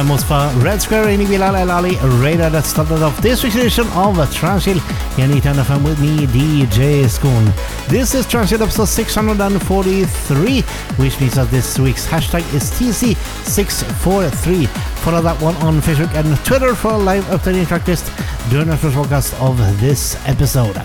By Musfa, Red Square in Bilal El Aly, radar that started off this week's edition of Transil Anytime FM with me, DJ Schoon. This is Transil episode 643, which means that this week's hashtag is TC643. Follow that one on Facebook and Twitter for a live updating track list during the first podcast of this episode.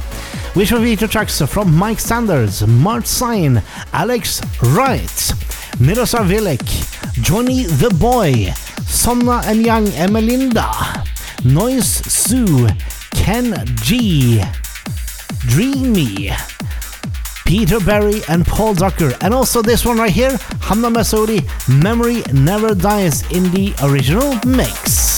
We shall feature tracks from Mike Sanders, March Sign, Alex Wright, Miroslav Vilek, Johnny the Boy, Sonna and Young Emelinda, Noise Sue, Ken G, Dreamy, Peter Berry and Paul Ducker, and also this one right here, Hamna Masoudi, Memory Never Dies in the original mix.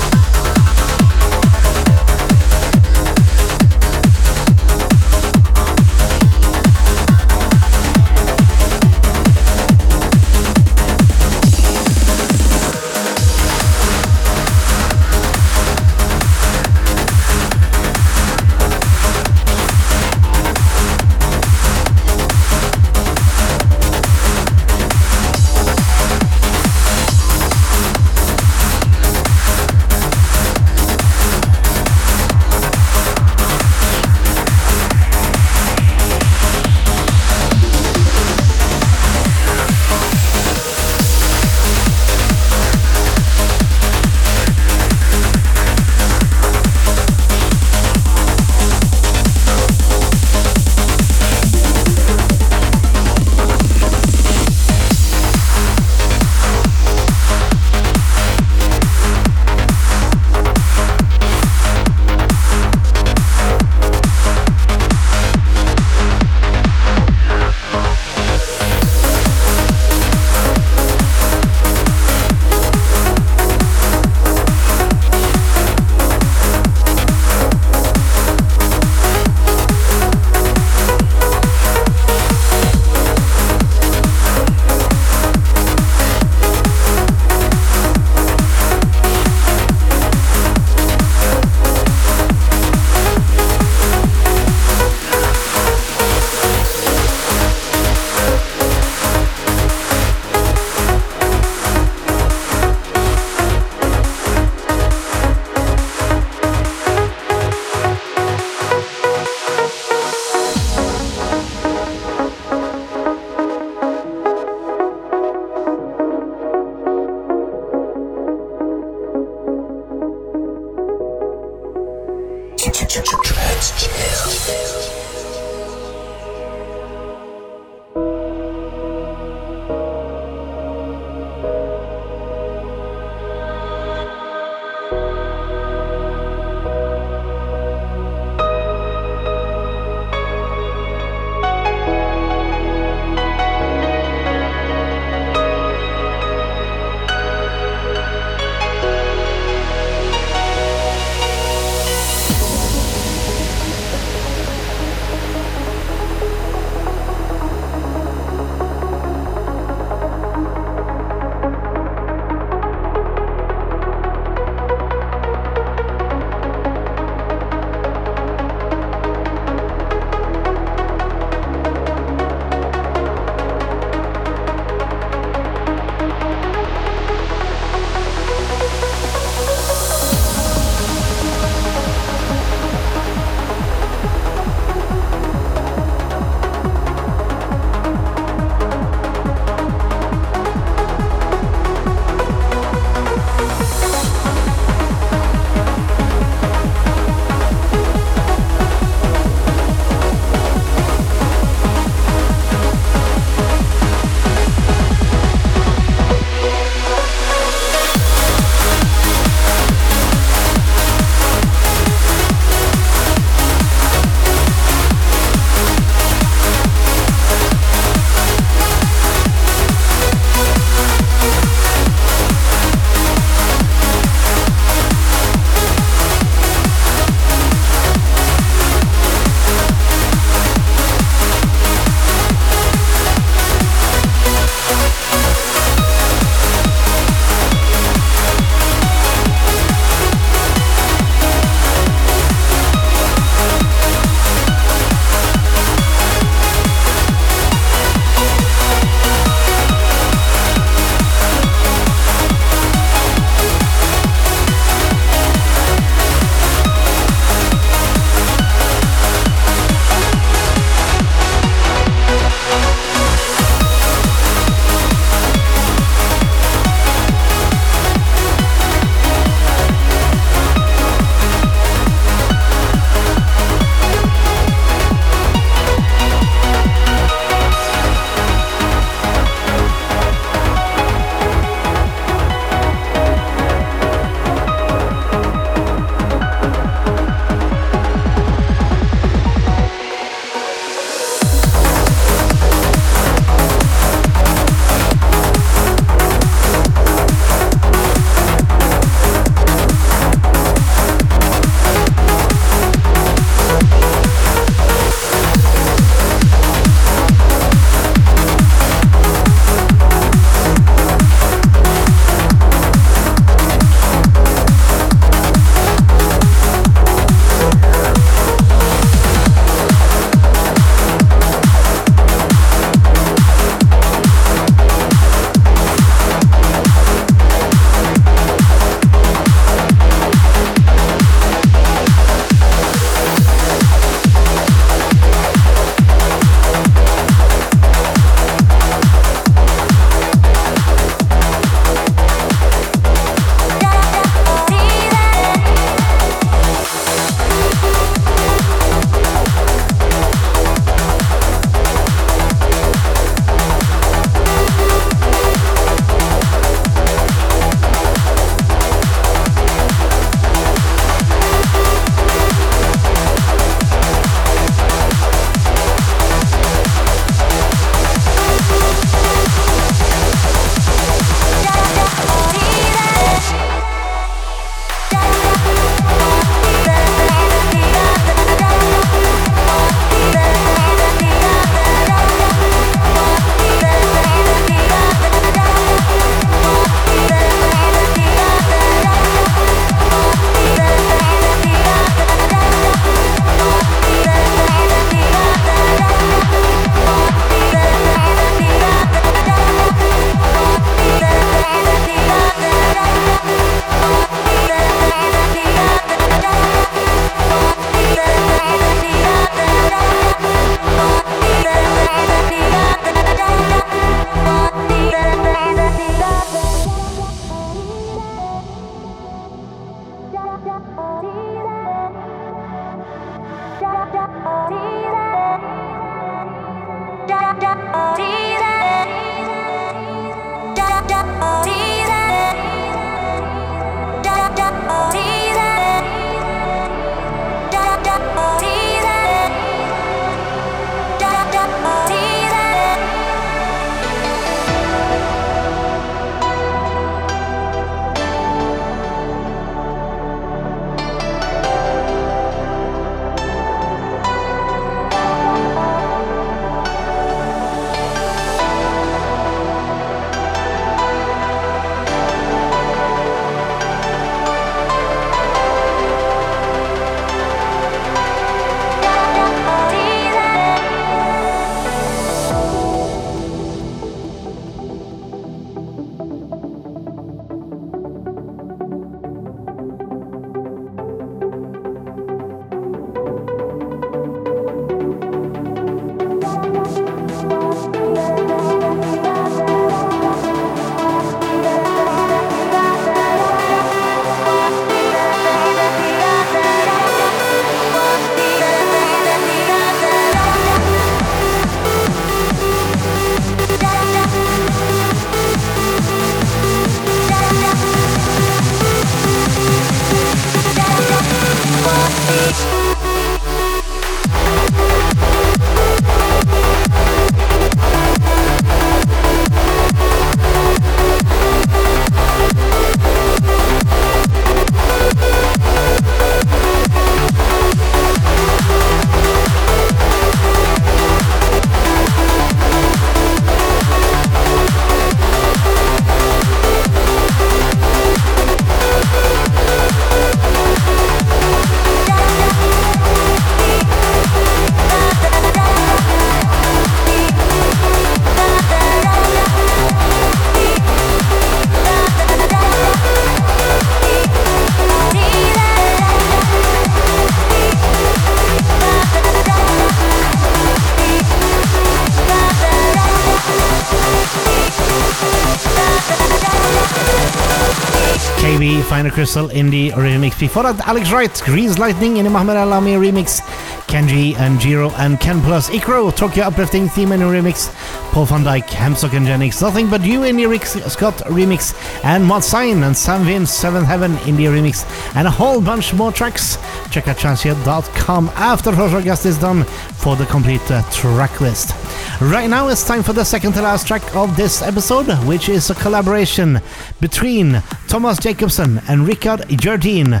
Crystal in the remix. Before that, Alex Wright, Grease Lightning in the Mohamed Alami remix. Kenji and Jiro and Ken Plus Ikro, Tokyo Uplifting theme in a remix. Paul van Dyk, Hemstock and Jennings, Nothing But You in the Rick Scott remix. And Mod Sign and Sam Vince, Seventh Heaven in the remix. And a whole bunch more tracks. Check out transient.com after Guest is done for the complete uh, track list. Right now it's time for the second to last track of this episode, which is a collaboration between Thomas Jacobson and Richard Jardine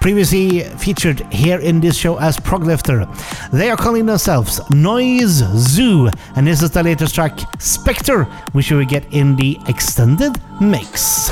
previously featured here in this show as Proglifter. They are calling themselves Noise Zoo, and this is the latest track, Spectre, which we will get in the extended mix.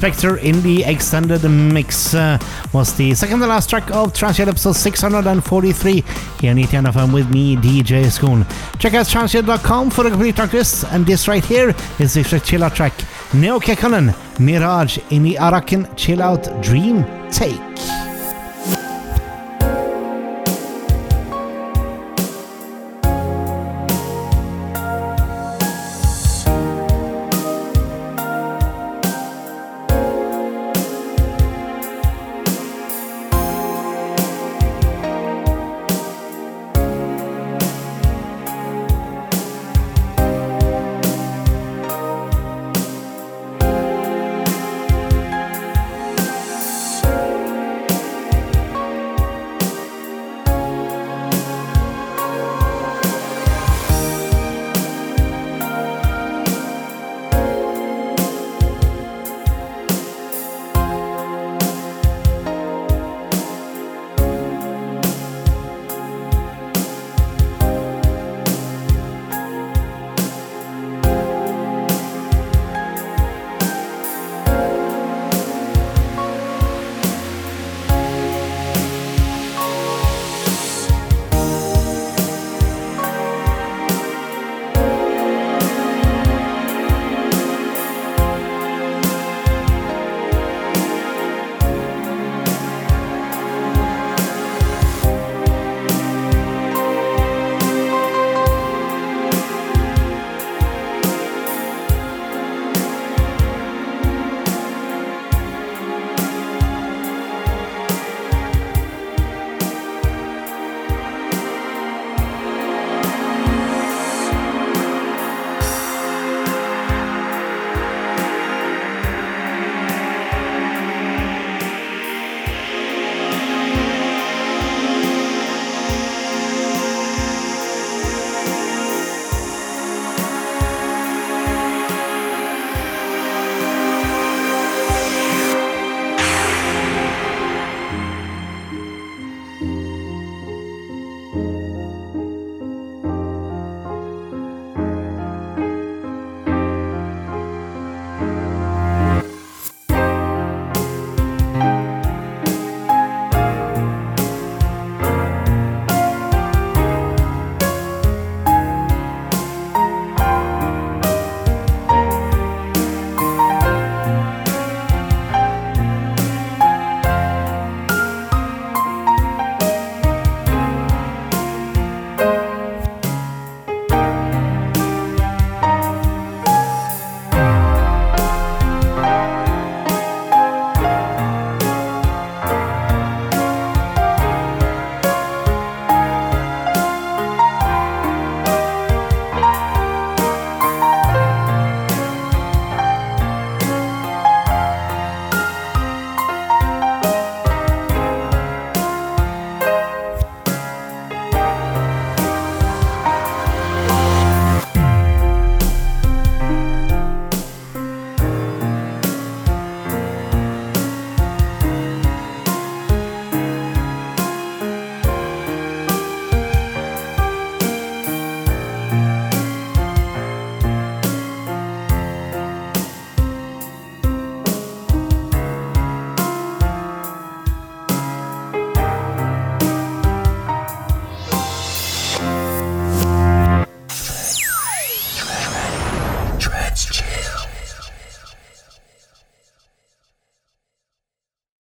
Spectre in the extended mix uh, was the second to last track of Transient episode 643 here on ETN with me, DJ Schoon. Check out transient.com for the complete track list, and this right here is the chill out track Neo Kekkonen Mirage in the Arakan Chill Out Dream Take.